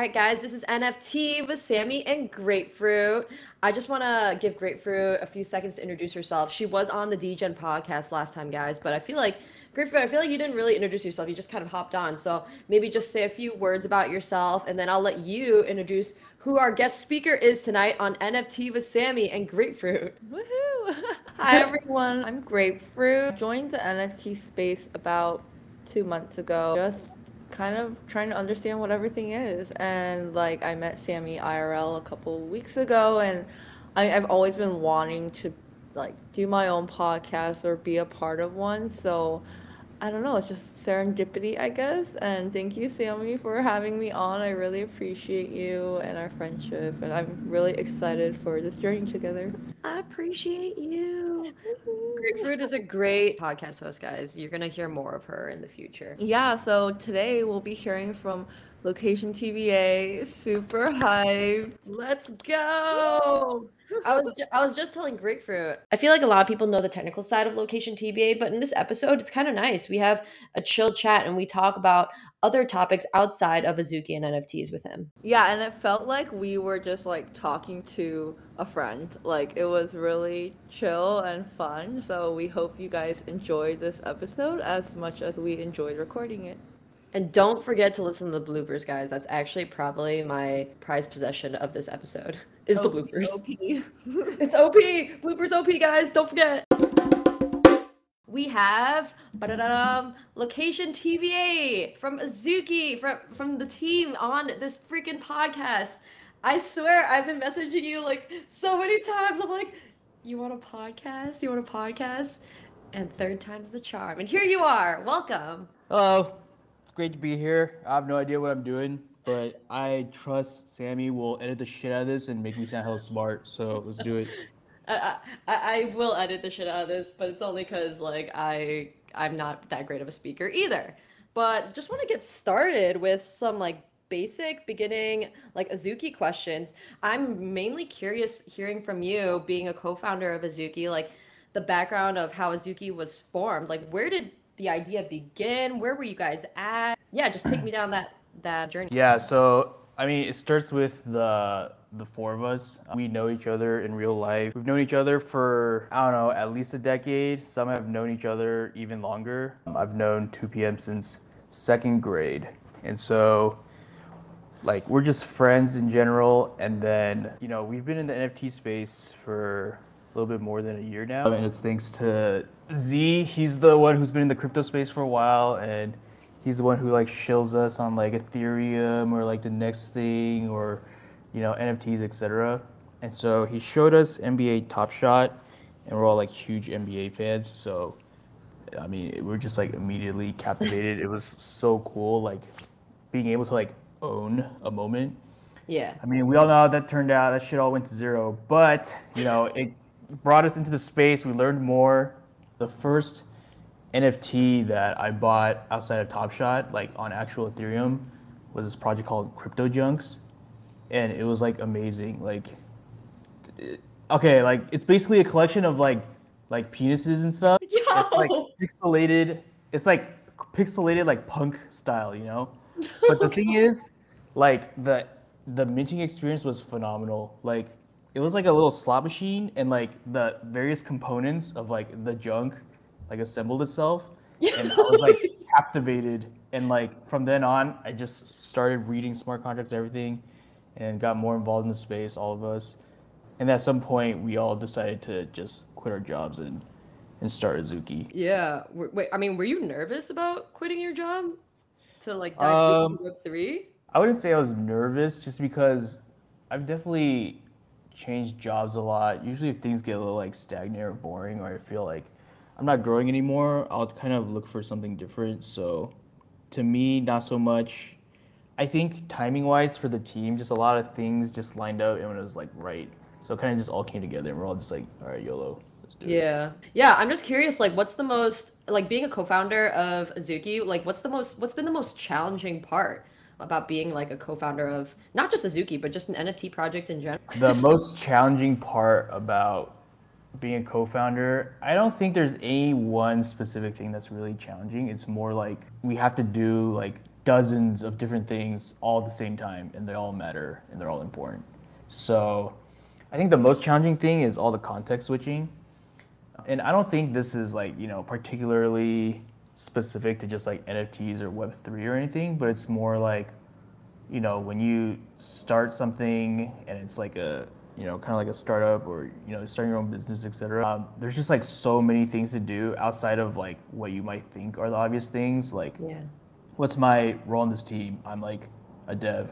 right, guys, this is NFTea with Sammi and Grapefroot. I just want to give Grapefroot a few seconds to introduce herself. She was on the DGen podcast last time, guys, but I feel like Grapefroot, I feel like you didn't really introduce yourself. You just kind of hopped on. So maybe just say a few words about yourself, and then I'll let you introduce who our guest speaker is tonight on NFTea with Sammi and Grapefroot. Woohoo! Hi everyone, I'm Grapefroot. Joined the NFT space about two months ago. Just kind of trying to understand what everything is. And like I met Sammi IRL a couple weeks ago, and I, I've always been wanting to like do my own podcast or be a part of one. So I don't know, it's just serendipity, I guess. And thank you, Sammi, for having me on. I really appreciate you and our friendship, and I'm really excited for this journey together. I appreciate you. Grapefroot is a great podcast host, guys. You're going to hear more of her in the future. Yeah, so today we'll be hearing from Location TBA. Super hyped. Let's go. I was ju- I was just telling Grapefroot. I feel like a lot of people know the technical side of Location TBA, but in this episode, it's kind of nice. We have a chill chat and we talk about other topics outside of Azuki and NFTs with him. Yeah, and it felt like we were just like talking to a friend. Like it was really chill and fun. So we hope you guys enjoyed this episode as much as we enjoyed recording it. And don't forget to listen to the bloopers, guys. That's actually probably my prized possession of this episode. Is the bloopers. OP. It's OP. Bloopers OP, guys. Don't forget. We have location TBA from Azuki from from the team on this freaking podcast. I swear I've been messaging you like so many times. I'm like, you want a podcast? You want a podcast? And third time's the charm. And here you are. Welcome. Hello. It's great to be here. I have no idea what I'm doing, but I trust Sammi will edit the shit out of this and make me sound hella smart. So let's do it. I, I I will edit the shit out of this, but it's only because like I I'm not that great of a speaker either. But just want to get started with some like basic beginning like Azuki questions. I'm mainly curious hearing from you, being a co-founder of Azuki, like the background of how Azuki was formed. Like where did the idea begin? Where were you guys at? Yeah, just take me down that that journey. Yeah. So I mean, it starts with the the four of us. We know each other in real life. We've known each other for I don't know at least a decade. Some have known each other even longer. I've known 2PM since second grade, and so like we're just friends in general and then you know we've been in the nft space for a little bit more than a year now and it's thanks to z he's the one who's been in the crypto space for a while and he's the one who like shills us on like ethereum or like the next thing or you know nfts etc and so he showed us nba top shot and we're all like huge nba fans so i mean we're just like immediately captivated it was so cool like being able to like own a moment. Yeah. I mean, we all know how that turned out. That shit all went to zero. But, you know, it brought us into the space. We learned more. The first NFT that I bought outside of Top Shot, like on actual Ethereum, was this project called Crypto Junks. And it was like amazing. Like, it- okay, like it's basically a collection of like like penises and stuff. It's like pixelated. It's like pixelated like punk style, you know. But the thing is, like the the minting experience was phenomenal. Like it was like a little slot machine, and like the various components of like the junk like assembled itself, and I was like captivated. And like from then on, I just started reading smart contracts, everything, and got more involved in the space. All of us, and at some point, we all decided to just quit our jobs and and start Azuki. Yeah. Wait, I mean, were you nervous about quitting your job to like dive Um, into Web three? I wouldn't say I was nervous just because I've definitely changed jobs a lot. Usually, if things get a little like stagnant or boring, or I feel like I'm not growing anymore, I'll kind of look for something different. So, to me, not so much. I think timing wise for the team, just a lot of things just lined up and it was like right. So, it kind of just all came together and we're all just like, all right, YOLO, let's do it. Yeah. Yeah, I'm just curious, like, what's the most, like, being a co-founder of Azuki, like, what's the most, what's been the most challenging part about being, like, a co-founder of not just Azuki, but just an NFT project in general? the most challenging part about being a co-founder i don't think there's any one specific thing that's really challenging it's more like we have to do like dozens of different things all at the same time, and they all matter and they're all important. So, I think the most challenging thing is all the context switching. And I don't think this is like, you know, particularly specific to just like NFTs or Web3 or anything, but it's more like, you know, when you start something and it's like a, you know, kind of like a startup or, you know, starting your own business, etc. Um, there's just like so many things to do outside of like what you might think are the obvious things. Like, Yeah. what's my role in this team? I'm like a dev,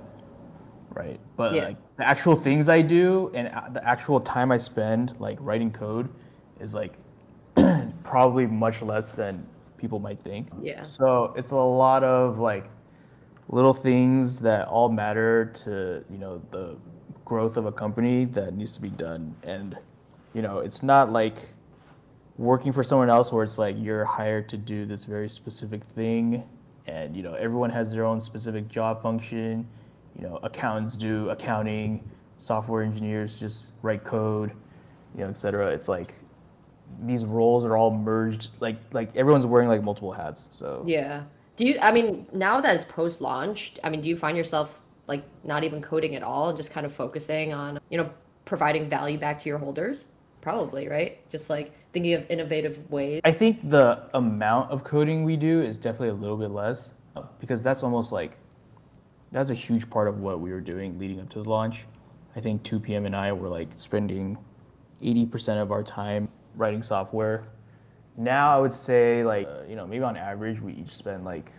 right? But Yeah. like the actual things I do and the actual time I spend like writing code is like probably much less than people might think. Yeah. So it's a lot of like little things that all matter to you know the growth of a company that needs to be done and you know it's not like working for someone else where it's like you're hired to do this very specific thing and you know everyone has their own specific job function you know accountants do accounting software engineers just write code you know etc it's like these roles are all merged like like everyone's wearing like multiple hats so Yeah. Do you, I mean, now that it's post launch, I mean, do you find yourself like not even coding at all and just kind of focusing on, you know, providing value back to your holders? Probably, right? Just like thinking of innovative ways. I think the amount of coding we do is definitely a little bit less because that's almost like that's a huge part of what we were doing leading up to the launch. I think 2PM and I were like spending 80% of our time writing software. Now I would say like uh, you know maybe on average we each spend like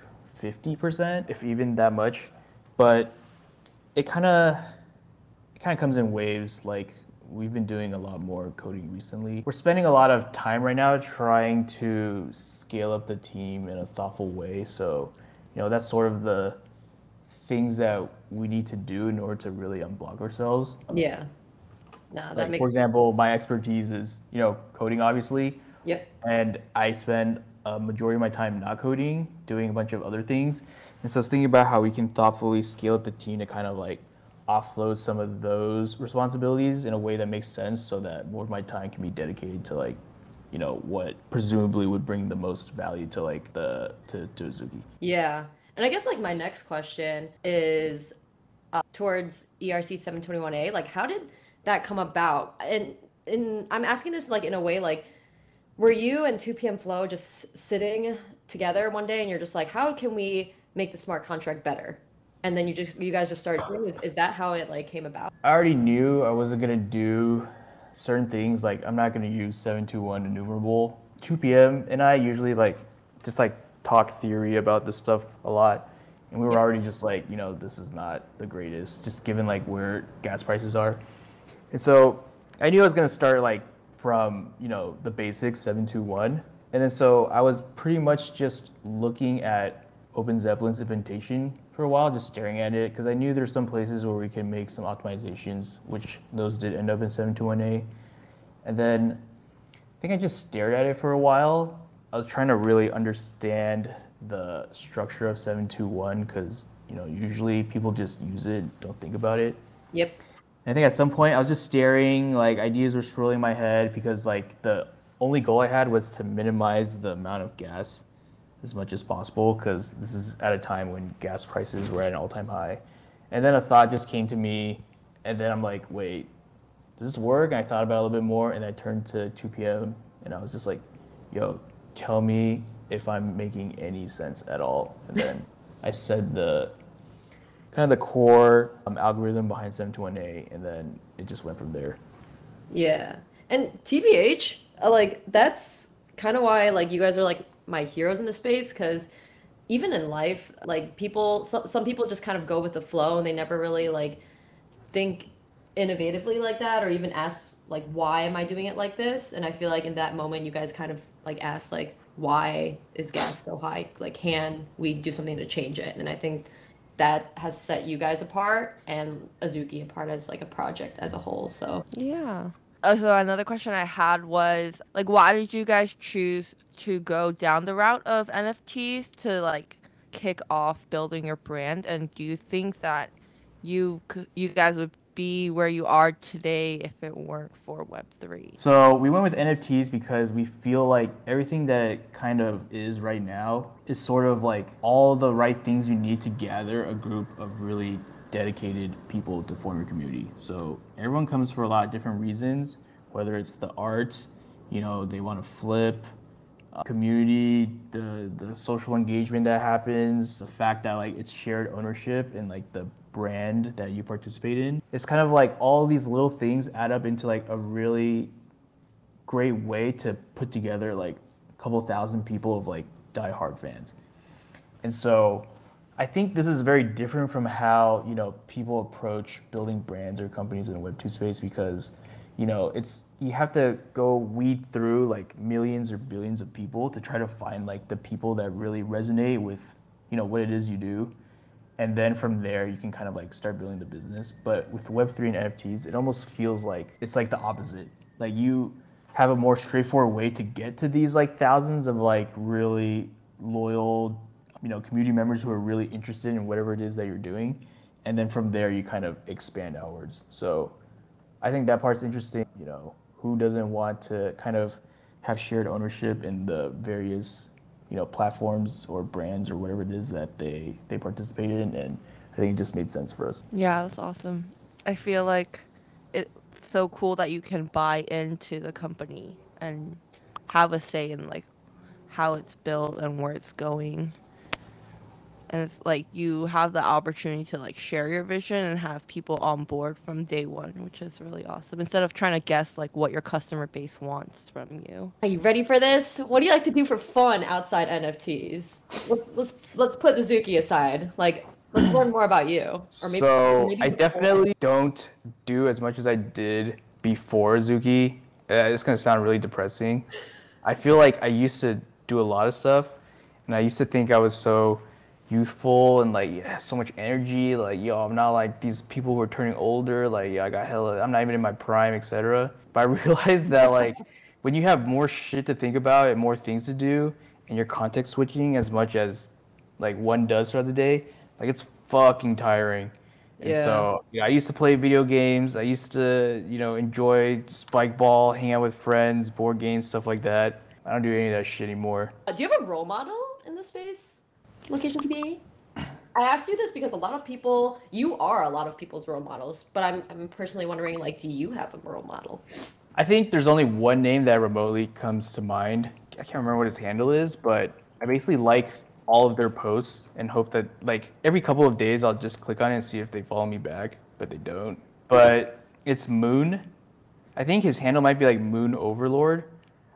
50% if even that much, but it kind of it kind of comes in waves. Like we've been doing a lot more coding recently. We're spending a lot of time right now trying to scale up the team in a thoughtful way. So, you know, that's sort of the things that we need to do in order to really unblock ourselves. Yeah. No, that Like, makes for example, my expertise is, you know, coding obviously, Yep. and I spend a majority of my time not coding, doing a bunch of other things. And so I was thinking about how we can thoughtfully scale up the team to kind of like offload some of those responsibilities in a way that makes sense so that more of my time can be dedicated to like, you know, what presumably would bring the most value to like the to, to Azuki. Yeah. And I guess like my next question is uh, towards ERC 721A, like how did that come about? And and I'm asking this like in a way like were you and 2PM Flow just sitting together one day and you're just like how can we make the smart contract better? And then you just you guys just started doing is, is that how it like came about? I already knew I wasn't gonna do certain things. Like I'm not gonna use 721 enumerable. 2 p.m. and I usually like just like talk theory about this stuff a lot, and we were Yeah. already just like, you know, this is not the greatest, just given like where gas prices are. And so I knew I was gonna start like from you know the basics 721, and then so I was pretty much just looking at OpenZeppelin's implementation for a while, just staring at it because I knew there's some places where we can make some optimizations, which those did end up in 721A. And then I think I just stared at it for a while. I was trying to really understand the structure of 721 because you know usually people just use it, don't think about it. Yep. And I think at some point I was just staring, like ideas were swirling in my head because like the only goal I had was to minimize the amount of gas as much as possible because this is at a time when gas prices were at an all-time high. And then a thought just came to me, and then I'm like, wait, does this work? And I thought about it a little bit more, and I turned to 2 p.m. and I was just like, yo, tell me if I'm making any sense at all. And then I said the kind of the core um, algorithm behind 721A, and then it just went from there. Yeah. And TBH, uh, like that's kind of why like you guys are like my heroes in the space because even in life, like people some some people just kind of go with the flow and they never really like think innovatively like that or even ask like why am I doing it like this? And I feel like in that moment you guys kind of like asked like why is gas so high? Like can we do something to change it? And I think that has set you guys apart and Azuki apart as like a project as a whole. So Yeah. Oh, so another question I had was like, why did you guys choose to go down the route of NFTs to like kick off building your brand? And do you think that you you guys would be where you are today if it weren't for Web3? So we went with NFTs because we feel like everything that it kind of is right now is sort of like all the right things you need to gather a group of really dedicated people to form your community. So everyone comes for a lot of different reasons, whether it's the art, you know, they want to flip, community, the the social engagement that happens, the fact that like it's shared ownership and like the brand that you participate in. It's kind of like all these little things add up into like a really great way to put together like a couple thousand people of like diehard fans. And so I think this is very different from how, you know, people approach building brands or companies in the web2 space because, you know, it's you have to go weed through like millions or billions of people to try to find like the people that really resonate with, you know, what it is you do. And then from there you can kind of like start building the business. But with web3 and nfts it almost feels like it's like the opposite. Like you have a more straightforward way to get to these like thousands of like really loyal you know community members who are really interested in whatever it is that you're doing. And then from there you kind of expand outwards. So i think that part's interesting you know who doesn't want to kind of have shared ownership in the various you know platforms or brands or whatever it is that they they participated in and i think it just made sense for us Yeah, that's awesome. I feel like it's so cool that you can buy into the company and have a say in like how it's built and where it's going. And it's like you have the opportunity to like share your vision and have people on board from day one, which is really awesome. Instead of trying to guess like what your customer base wants from you. Are you ready for this? What do you like to do for fun outside NFTs? Let's let's, let's put the Zuki aside. Like, let's learn more about you. Or maybe, so maybe I before. definitely don't do as much as I did before Zuki. Uh, it's gonna sound really depressing. I feel like I used to do a lot of stuff, and I used to think I was so youthful and like yeah, so much energy. Like yo, I'm not like these people who are turning older. Like yeah, I got hella. I'm not even in my prime, etc. But I realized that like when you have more shit to think about and more things to do, and you're context switching as much as like one does throughout the day, like it's fucking tiring. And Yeah. so yeah, I used to play video games. I used to, you know, enjoy spike ball, hang out with friends, board games, stuff like that. I don't do any of that shit anymore. Uh, do you have a role model in this space? Location to be? I asked you this because a lot of people, you are a lot of people's role models, but I'm, I'm personally wondering, like, do you have a role model? I think there's only one name that remotely comes to mind. I can't remember what his handle is, but I basically like all of their posts and hope that like every couple of days I'll just click on it and see if they follow me back, but they don't. But it's Moon. I think his handle might be like Moon Overlord.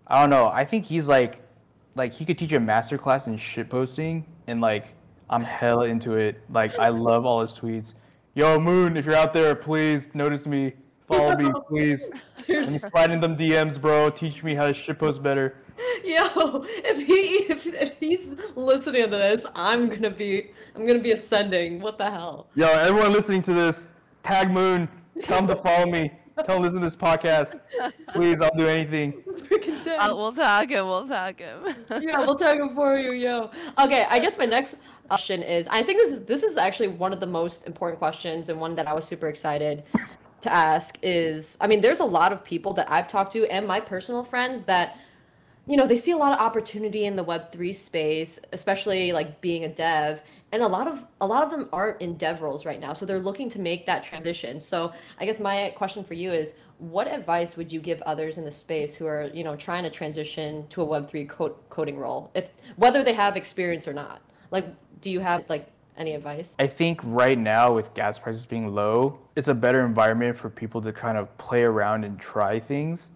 I don't know. I think he's like like he could teach a master class in shit posting and like I'm hella into it. Like I love all his tweets. Yo Moon, if you're out there, please notice me. Follow me, please. I'm in them DMs, bro. Teach me how to shitpost better. yo, if he if, if he's listening to this, I'm gonna be I'm gonna be ascending. What the hell? Yo, everyone listening to this, tag Moon. come to follow me. Tell him to listen to this podcast. Please, I'll do anything. Freaking dead. Uh, we'll tag him. We'll tag him. yeah, we'll tag him for you, yo. Okay, I guess my next question is I think this is this is actually one of the most important questions and one that I was super excited to ask is I mean, there's a lot of people that I've talked to and my personal friends that you know, they see a lot of opportunity in the web3 space, especially like being a dev, and a lot of a lot of them aren't in dev roles right now. So they're looking to make that transition. So I guess my question for you is what advice would you give others in the space who are, you know, trying to transition to a web3 code, coding role if whether they have experience or not? Like do you have like any advice? I think right now, with gas prices being low, it's a better environment for people to kind of play around and try things.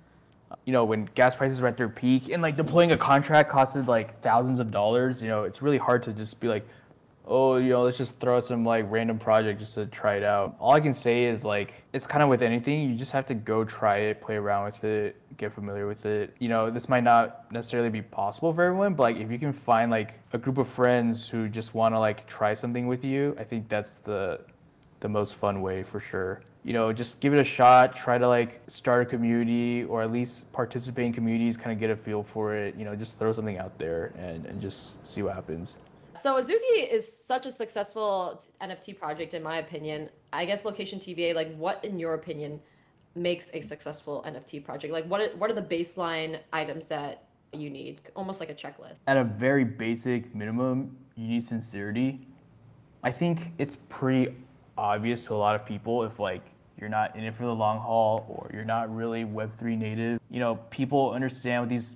You know, when gas prices were at their peak and like deploying a contract costed like thousands of dollars, you know, it's really hard to just be like, oh, you know, let's just throw some like random project just to try it out. All I can say is like, it's kind of with anything, you just have to go try it, play around with it, get familiar with it. You know, this might not necessarily be possible for everyone, but like if you can find like a group of friends who just want to like try something with you, I think that's the the most fun way for sure. You know, just give it a shot, try to like start a community or at least participate in communities, kind of get a feel for it. You know, just throw something out there and, and just see what happens. So Azuki is such a successful NFT project, in my opinion. I guess Location TBA, like, what in your opinion makes a successful NFT project? Like, what are, what are the baseline items that you need? Almost like a checklist. At a very basic minimum, you need sincerity. I think it's pretty obvious to a lot of people if like you're not in it for the long haul or you're not really Web3 native. You know, people understand what these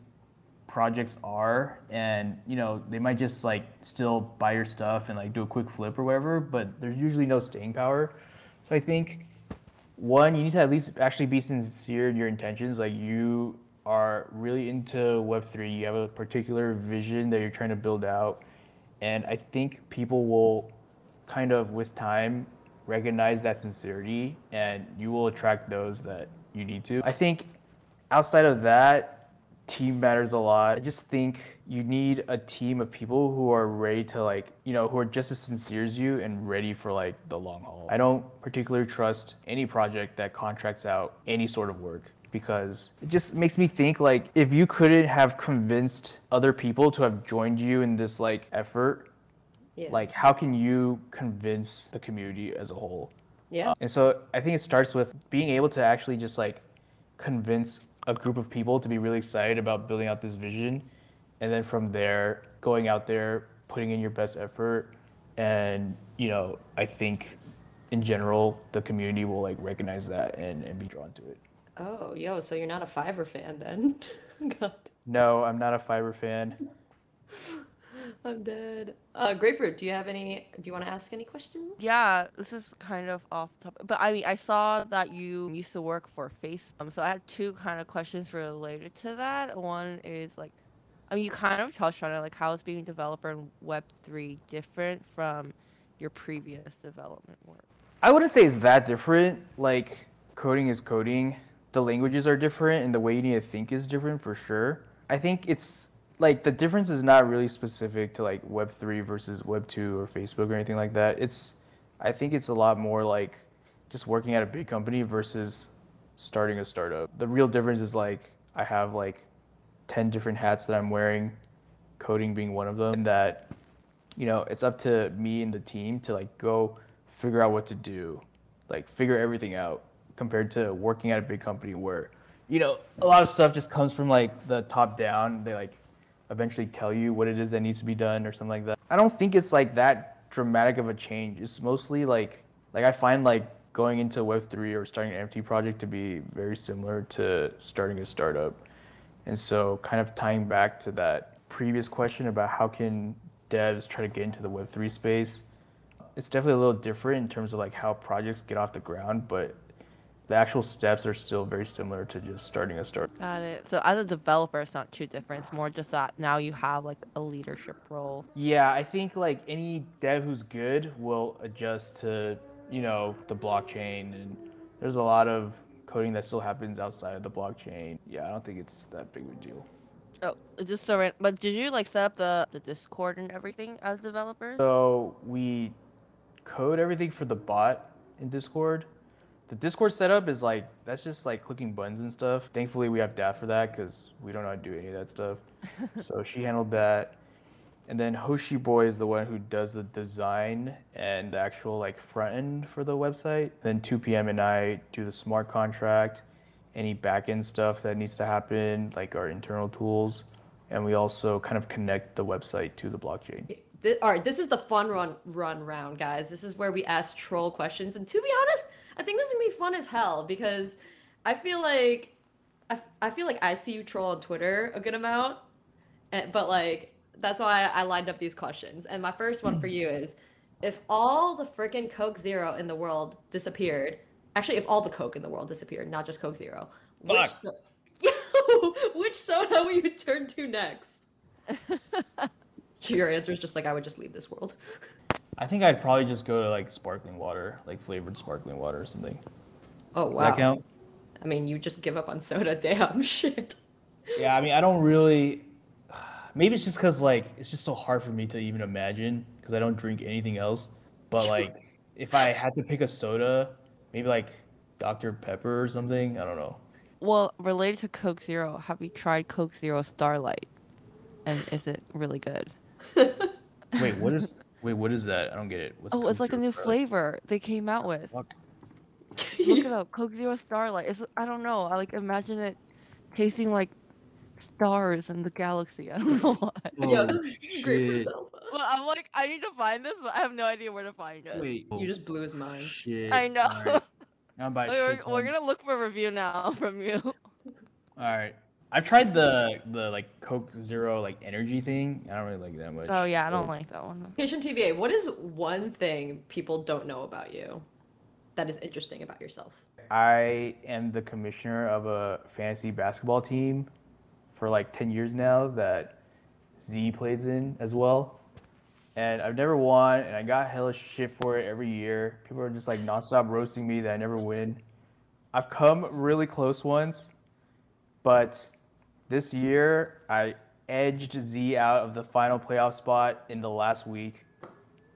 projects are and you know they might just like still buy your stuff and like do a quick flip or whatever but there's usually no staying power. So i think one you need to at least actually be sincere in your intentions. Like you are really into web3 you have a particular vision that you're trying to build out. And i think people will kind of with time recognize that sincerity and you will attract those that you need to i think outside of that team matters a lot. I just think you need a team of people who are ready to like, you know, who are just as sincere as you and ready for like the long haul. I don't particularly trust any project that contracts out any sort of work because it just makes me think like if you couldn't have convinced other people to have joined you in this like effort, Yeah. like how can you convince the community as a whole? yeah. Uh, and so I think it starts with being able to actually just like convince a group of people to be really excited about building out this vision. And then from there, going out there, putting in your best effort. And, you know, I think in general, the community will like recognize that and, and be drawn to it. Oh, yo, so you're not a Fiverr fan then? God, No, I'm not a Fiverr fan. I'm dead. Uh, Grapefroot, do you have any? Do you want to ask any questions? Yeah, this is kind of off topic, but I mean, I saw that you used to work for Facebook, um, so I had two kind of questions related to that. One is like, I mean, you kind of touched on it, like how is being a developer in Web three different from your previous development work? I wouldn't say it's that different. Like coding is coding. The languages are different and the way you need to think is different for sure. I think it's like the difference is not really specific to like web 3 versus web 2 or Facebook or anything like that. It's I think it's a lot more like just working at a big company versus starting a startup. The real difference is like I have like 10 different hats that I'm wearing, coding being one of them, and that you know, it's up to me and the team to like go figure out what to do, like figure everything out compared to working at a big company where, you know, a lot of stuff just comes from like the top down. They like eventually tell you what it is that needs to be done or something like that. I don't think it's like that dramatic of a change. It's mostly like like I find like going into Web3 or starting an NFT project to be very similar to starting a startup. And so kind of tying back to that previous question about how can devs try to get into the Web3 space, it's definitely a little different in terms of like how projects get off the ground, but the actual steps are still very similar to just starting a startup. Got it. So as a developer, it's not too different. It's more just that now you have like a leadership role. Yeah, I think like any dev who's good will adjust to, you know, the blockchain and there's a lot of coding that still happens outside of the blockchain. Yeah, I don't think it's that big of a deal. Oh, just so ran- but did you like set up the, the Discord and everything as developers? So we code everything for the bot in Discord. The Discord setup is like that's just like clicking buttons and stuff. Thankfully, we have Daff for that because we don't know how to do any of that stuff. so she handled that. And then Hoshiboy is the one who does the design and the actual like front end for the website. Then 2 p.m. and I do the smart contract, any back end stuff that needs to happen, like our internal tools. And we also kind of connect the website to the blockchain. Th- all right, this is the fun run run round, guys. This is where we ask troll questions, and to be honest, I think this is gonna be fun as hell because I feel like I feel like I see you troll on Twitter a good amount, and, but like that's why I lined up these questions. And my first one for hmm. you is, if all the freaking Coke Zero in the world disappeared, actually, if all the Coke in the world disappeared, not just Coke Zero, which so- which soda would you turn to next? Your answer is just like I would just leave this world. I think I'd probably just go to like sparkling water, like flavored sparkling water or something. Oh Does wow. that count? I mean, you just give up on soda. Damn shit. Yeah, I mean, I don't really. Maybe it's just because like it's just so hard for me to even imagine because I don't drink anything else. But like, if I had to pick a soda, maybe like Dr Pepper or something. I don't know. Well, related to Coke Zero, have you tried Coke Zero Starlight? And is it really good? Wait, what is? Wait, what is that? I don't get it. What's oh, it's like a new Starlight? flavor they came out with. Fuck. Look it up. Coke Zero Starlight. It's I don't know. I like imagine it tasting like stars in the galaxy. I don't know why. Yo, Oh, this is great for shit. Zelda. Well, I'm like, I need to find this, but I have no idea where to find it. Wait. You just blew his mind. Shit. I know. Alright. I'm by Wait, we're, we're gonna look for a review now from you. All right. I've tried the the like Coke Zero like energy thing. I don't really like that much. Oh yeah, I don't so- like that one. Patient TBA, what is one thing people don't know about you that is interesting about yourself? I am the commissioner of a fantasy basketball team for like 10 years now that Z plays in as well. And I've never won, and I got hella shit for it every year. People are just like nonstop roasting me that I never win. I've come really close once, but this year I edged Z out of the final playoff spot in the last week.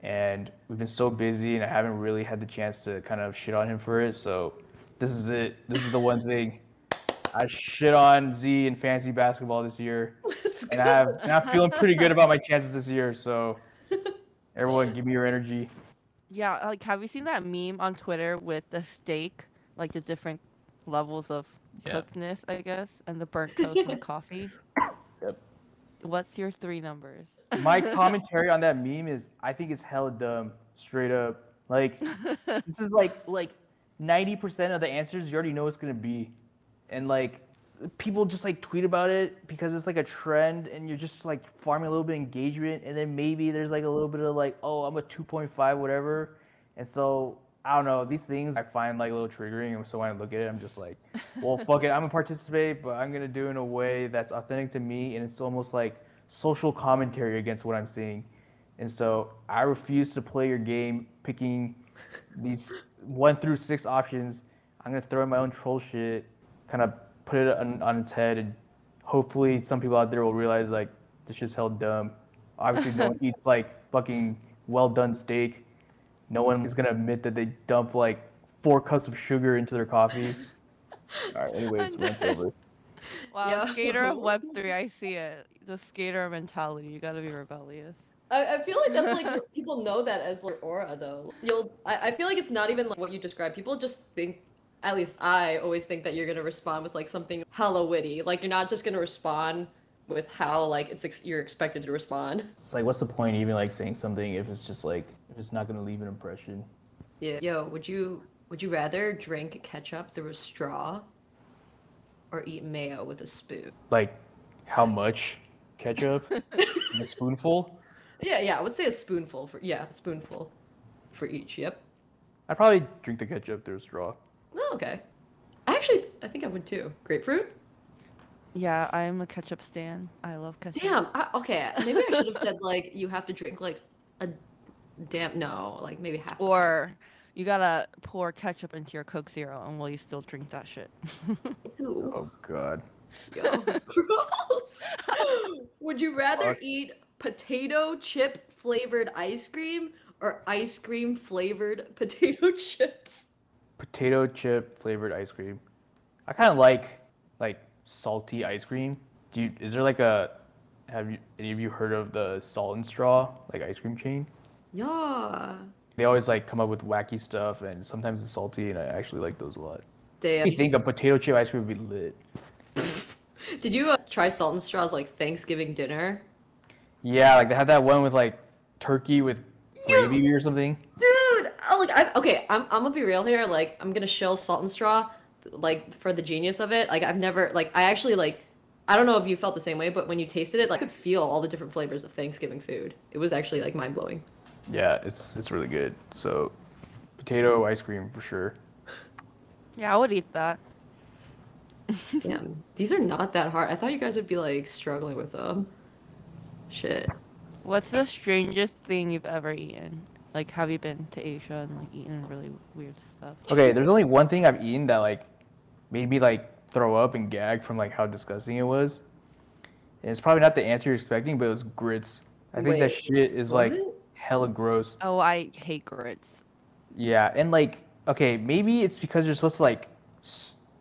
And we've been so busy, and I haven't really had the chance to kind of shit on him for it. So this is it. This is the one thing I shit on Z in fantasy basketball this year, and I have, and I'm feeling pretty good about my chances this year. So everyone, give me your energy. Yeah, like have you seen that meme on Twitter with the steak, like the different levels of Yeah. cookedness, I guess, and the burnt toast and the coffee? Yep. What's your three numbers? My commentary on that meme is I think it's hella dumb, straight up. Like this is like like 90% of the answers you already know it's gonna be, and like people just like tweet about it because it's like a trend and you're just like farming a little bit of engagement and then maybe there's like a little bit of like oh i'm a 2.5 whatever and so i don't know these things i find like a little triggering and so when i look at it i'm just like well fuck it i'm gonna participate but i'm gonna do it in a way that's authentic to me and it's almost like social commentary against what i'm seeing and so i refuse to play your game picking these one through six options i'm gonna throw in my own troll shit kind of put it on, on its head and hopefully some people out there will realize like this shit's hell dumb. Obviously no one eats like fucking well done steak. No one is mm-hmm. gonna admit that they dump like four cups of sugar into their coffee. Alright, anyways, rant's over. Wow, Yeah. skater of Web three, I see it. The skater mentality. You gotta be rebellious. I, I feel like that's like people know that as like aura though. You'll I, I feel like it's not even like what you describe. People just think at least I always think that you're gonna respond with like something hella witty. Like you're not just gonna respond with how like it's ex- you're expected to respond. It's like what's the point even like saying something if it's just like if it's not gonna leave an impression. Yeah. Yo, would you would you rather drink ketchup through a straw or eat mayo with a spoon? Like how much ketchup? A spoonful? Yeah, yeah, I would say a spoonful for yeah, a spoonful for each. Yep. I'd probably drink the ketchup through a straw. Oh, okay. I actually I think I would too. Grapefroot? Yeah, I'm a ketchup stan. I love ketchup. Damn. I, okay, maybe I should have said like you have to drink like a damn no, like maybe half. Or you gotta pour ketchup into your Coke Zero, and will you still drink that shit? Ew, Oh god. yo, gross. Would you rather Fuck. eat potato chip flavored ice cream or ice cream flavored potato chips? potato chip flavored ice cream. I kind of like like salty ice cream. Do you, is there like a have you any of you heard of the Salt and Straw like ice cream chain? Yeah. They always like come up with wacky stuff and sometimes it's salty and I actually like those a lot. Damn. I think a potato chip ice cream would be lit. Did you uh, try Salt and Straw's like Thanksgiving dinner? Yeah, like they have that one with like turkey with gravy or something. Dude, oh, like I okay, I'm I'm gonna be real here. Like I'm gonna shill Salt and Straw, like for the genius of it. Like I've never like I actually like I don't know if you felt the same way, but when you tasted it, like I could feel all the different flavors of Thanksgiving food. It was actually like mind blowing. Yeah, it's it's really good. So potato ice cream for sure. Yeah, I would eat that. Damn, these are not that hard. I thought you guys would be like struggling with them. Shit. What's the strangest thing you've ever eaten? Like, have you been to Asia and like eaten really weird stuff? Okay, there's only one thing I've eaten that like made me like throw up and gag from like how disgusting it was. And it's probably not the answer you're expecting, but it was grits. I think that shit is like What? hella gross. Oh, I hate grits. Yeah, and like okay, maybe it's because you're supposed to like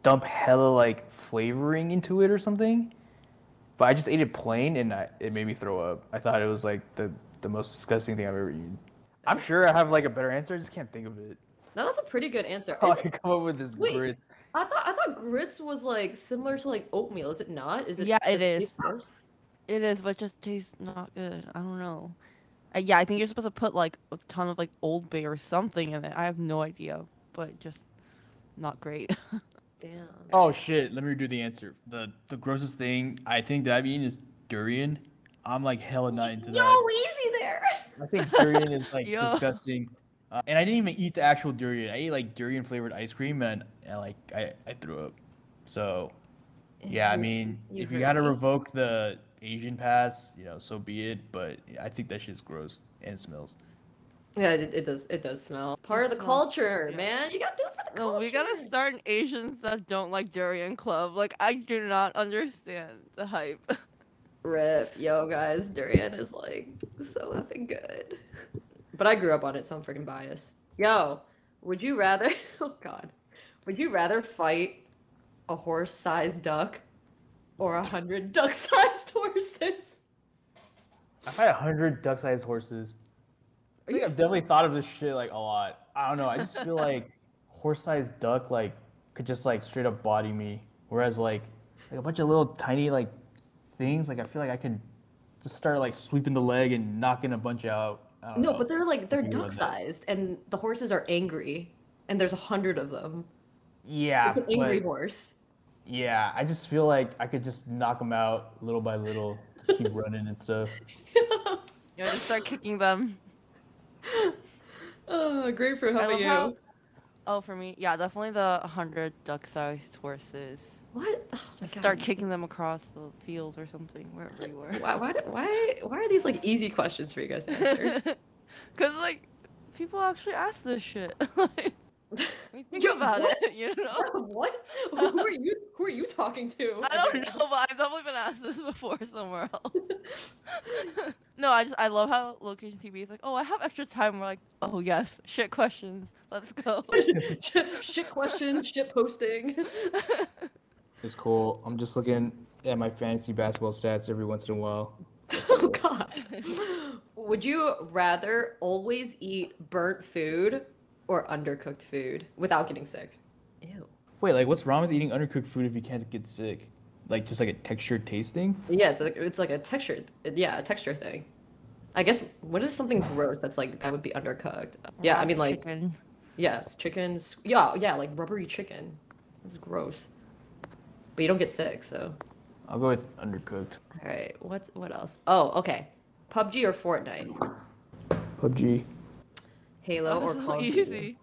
dump hella like flavoring into it or something. But I just ate it plain and I, it made me throw up. I thought it was like the the most disgusting thing I've ever eaten. I'm sure I have like a better answer. I just can't think of it. No, that's a pretty good answer. All Is I it- come up with this Wait. grits. I thought I thought grits was like similar to like oatmeal. Is it not? Is it? Yeah, it does is. taste worse? It is, but it just tastes not good. I don't know. Uh, yeah, I think you're supposed to put like a ton of like Old Bay or something in it. I have no idea, but just not great. Damn. Oh shit! Let me redo the answer. The the grossest thing I think that I've eaten is durian. I'm like hella not into Yo, that. Yo, easy there. I think durian is like disgusting. Uh, and I didn't even eat the actual durian. I ate like durian flavored ice cream, and, and like I, I threw up. So yeah, I mean, you if you heard had to revoke the Asian pass, you know, so be it. But I think that shit's gross and smells. Yeah, it, it does. It does smell. It's part of the smells culture, yeah. man. You gotta do it for the no, culture. we gotta start an Asians that don't like durian club. Like I do not understand the hype. Rip, yo, guys, durian is like so nothing good. But I grew up on it, so I'm freaking biased. Yo, would you rather? Oh God, would you rather fight a horse-sized duck or a hundred duck-sized horses? I fight a hundred duck-sized horses. I think I've definitely thought of this shit like a lot. I don't know. I just feel like horse-sized duck like could just like straight up body me, whereas like like a bunch of little tiny like things like I feel like I could just start like sweeping the leg and knocking a bunch out. I don't No, know. but they're like they're you run that. duck-sized, and the horses are angry, and there's a hundred of them. yeah, It's an angry but- horse. yeah. I just feel like I could just knock them out little by little, just keep running and stuff. You know, just start kicking them. oh, Grapefroot. How I about you? how- Oh, for me, yeah, definitely the hundred duck-sized horses. What? Oh my Just start God. kicking them across the field or something, wherever you were. Why, why, why, why are these like easy questions for you guys to answer? Cause like people actually ask this shit. like, we think Yo, about what? it, you know. what? Who are you? Who are you talking to? I don't know, but I've definitely been asked this before somewhere else. no, I just I love how location TV is like, oh, I have extra time. We're like, oh yes, shit questions. Let's go. shit, shit questions, shit posting. It's cool. I'm just looking at my fantasy basketball stats every once in a while. oh God. Would you rather always eat burnt food or undercooked food without getting sick? Ew. Wait, like what's wrong with eating undercooked food if you can't get sick? Like just like a texture tasting? Yeah, it's like it's like a texture. Yeah, a texture thing. I guess what is something gross that's like that would be undercooked? Yeah, I mean like Chicken. yes, chickens. Yeah, yeah, like rubbery chicken. That's gross. But you don't get sick, so. I'll go with undercooked. All right, what's what else? Oh, okay. PUBG or Fortnite? PUBG, Halo Oh, or Call of Duty?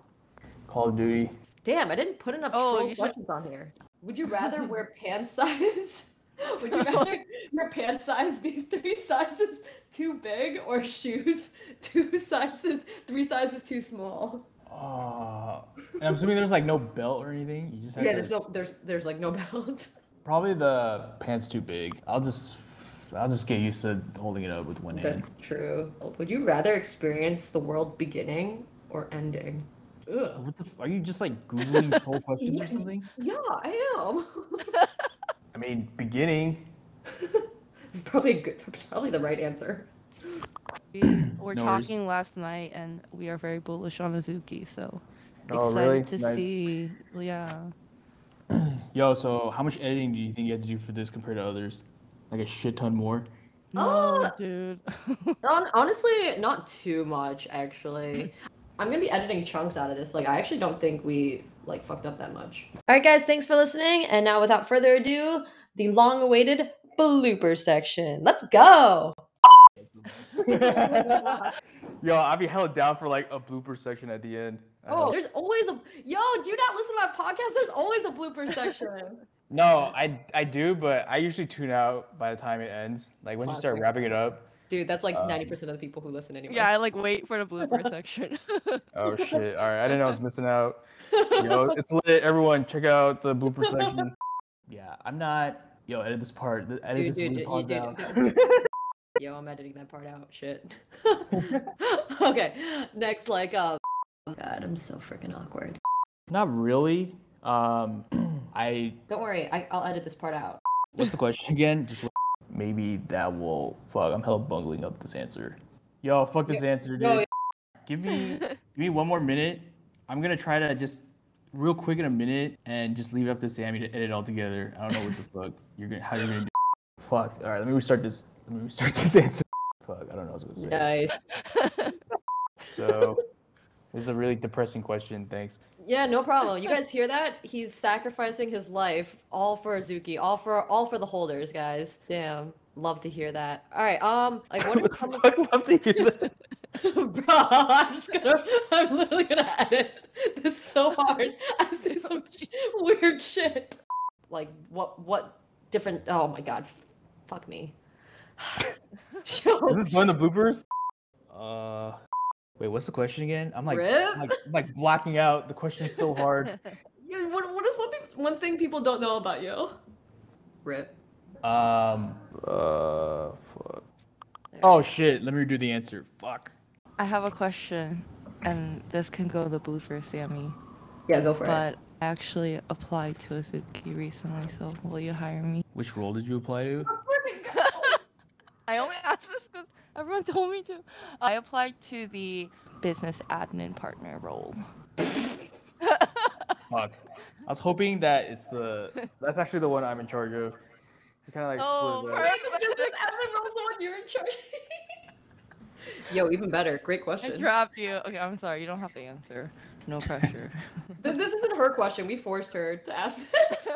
Call of Duty. Damn, I didn't put enough Oh, troll you should- questions on here. Would you rather wear pants size? Would you rather your pants size be three sizes too big or shoes two sizes three sizes too small? Oh, and I'm assuming there's like no belt or anything. You just have Yeah, to, there's no there's there's like no belt. probably the pants too big. I'll just I'll just get used to holding it up with one hand. That's true. Would you rather experience the world beginning or ending? Ugh. What the? F- are you just like googling troll questions or something? Yeah, I am. I mean, beginning. it's probably good. It's probably the right answer. We were No worries. talking last night, and we are very bullish on Azuki. So Oh, excited really? to Nice. see. Yeah. Yo, so how much editing do you think you have to do for this compared to others? Like a shit ton more. No, Uh, dude. Hon- honestly, not too much actually. I'm gonna be editing chunks out of this. Like, I actually don't think we like fucked up that much. All right, guys, thanks for listening. And now, without further ado, the long-awaited blooper section. Let's go. Yo, I'd be held down for like a blooper section at the end. Oh, know. there's always a yo. Do you not listen to my podcast? There's always a blooper section. No, I I do, but I usually tune out by the time it ends. Like once you start wrapping it up. Dude, that's like Um, 90% of the people who listen anyway. yeah, I like wait for the blooper section. Oh shit! All right, I didn't know I was missing out. Yo, it's lit. Everyone, check out the blooper section. Yeah, I'm not. Yo, edit this part. Edit Dude, this dude, really you pause did- out. Yo, I'm editing that part out. Shit. okay, next, like, um. God, I'm so freaking awkward. not really. Um, I. Don't worry, I, I'll edit this part out. What's the question again? Just maybe that will. Fuck, I'm hella bungling up this answer. Yo, fuck this answer, dude. Yo, yeah. Give me give me one more minute. I'm gonna try to just real quick in a minute and just leave it up to Sammy to edit all together. I don't know what the fuck you're gonna how you're gonna do. Fuck. All right, let me restart this. Let me restart this answer. Fuck, I don't know what I was gonna say. Nice. So this is a really depressing question. Thanks. Yeah, no problem. You guys hear that? He's sacrificing his life all for Azuki, all for all for the holders, guys. Damn. Love to hear that. All right. Um, like what the fuck? Love to hear that. Bro, I'm just gonna, I'm literally gonna edit this is so hard. I say some weird shit. Like, what, what different, oh my god, fuck me. Yo, Is this one of the bloopers? Uh, wait, what's the question again? I'm like, I'm like, I'm like blacking out. The question's so hard. yeah, what, what is one, one thing people don't know about you? Rip. Um, uh, fuck. Oh shit! Let me redo the answer. Fuck. I have a question, and this can go the blooper, Sammi. Yeah, go for it. But I actually applied to Azuki recently, so will you hire me? Which role did you apply to? I only asked this because everyone told me to. I applied to the business admin partner role. Fuck. I was hoping that it's the. That's actually the one I'm in charge of. You kind of like Oh, split it up. perfect. Business admin role's the one you're in charge. Yo, even better. Great question. I dropped you. Okay, I'm sorry. You don't have to answer. No pressure. This isn't her question. We forced her to ask this.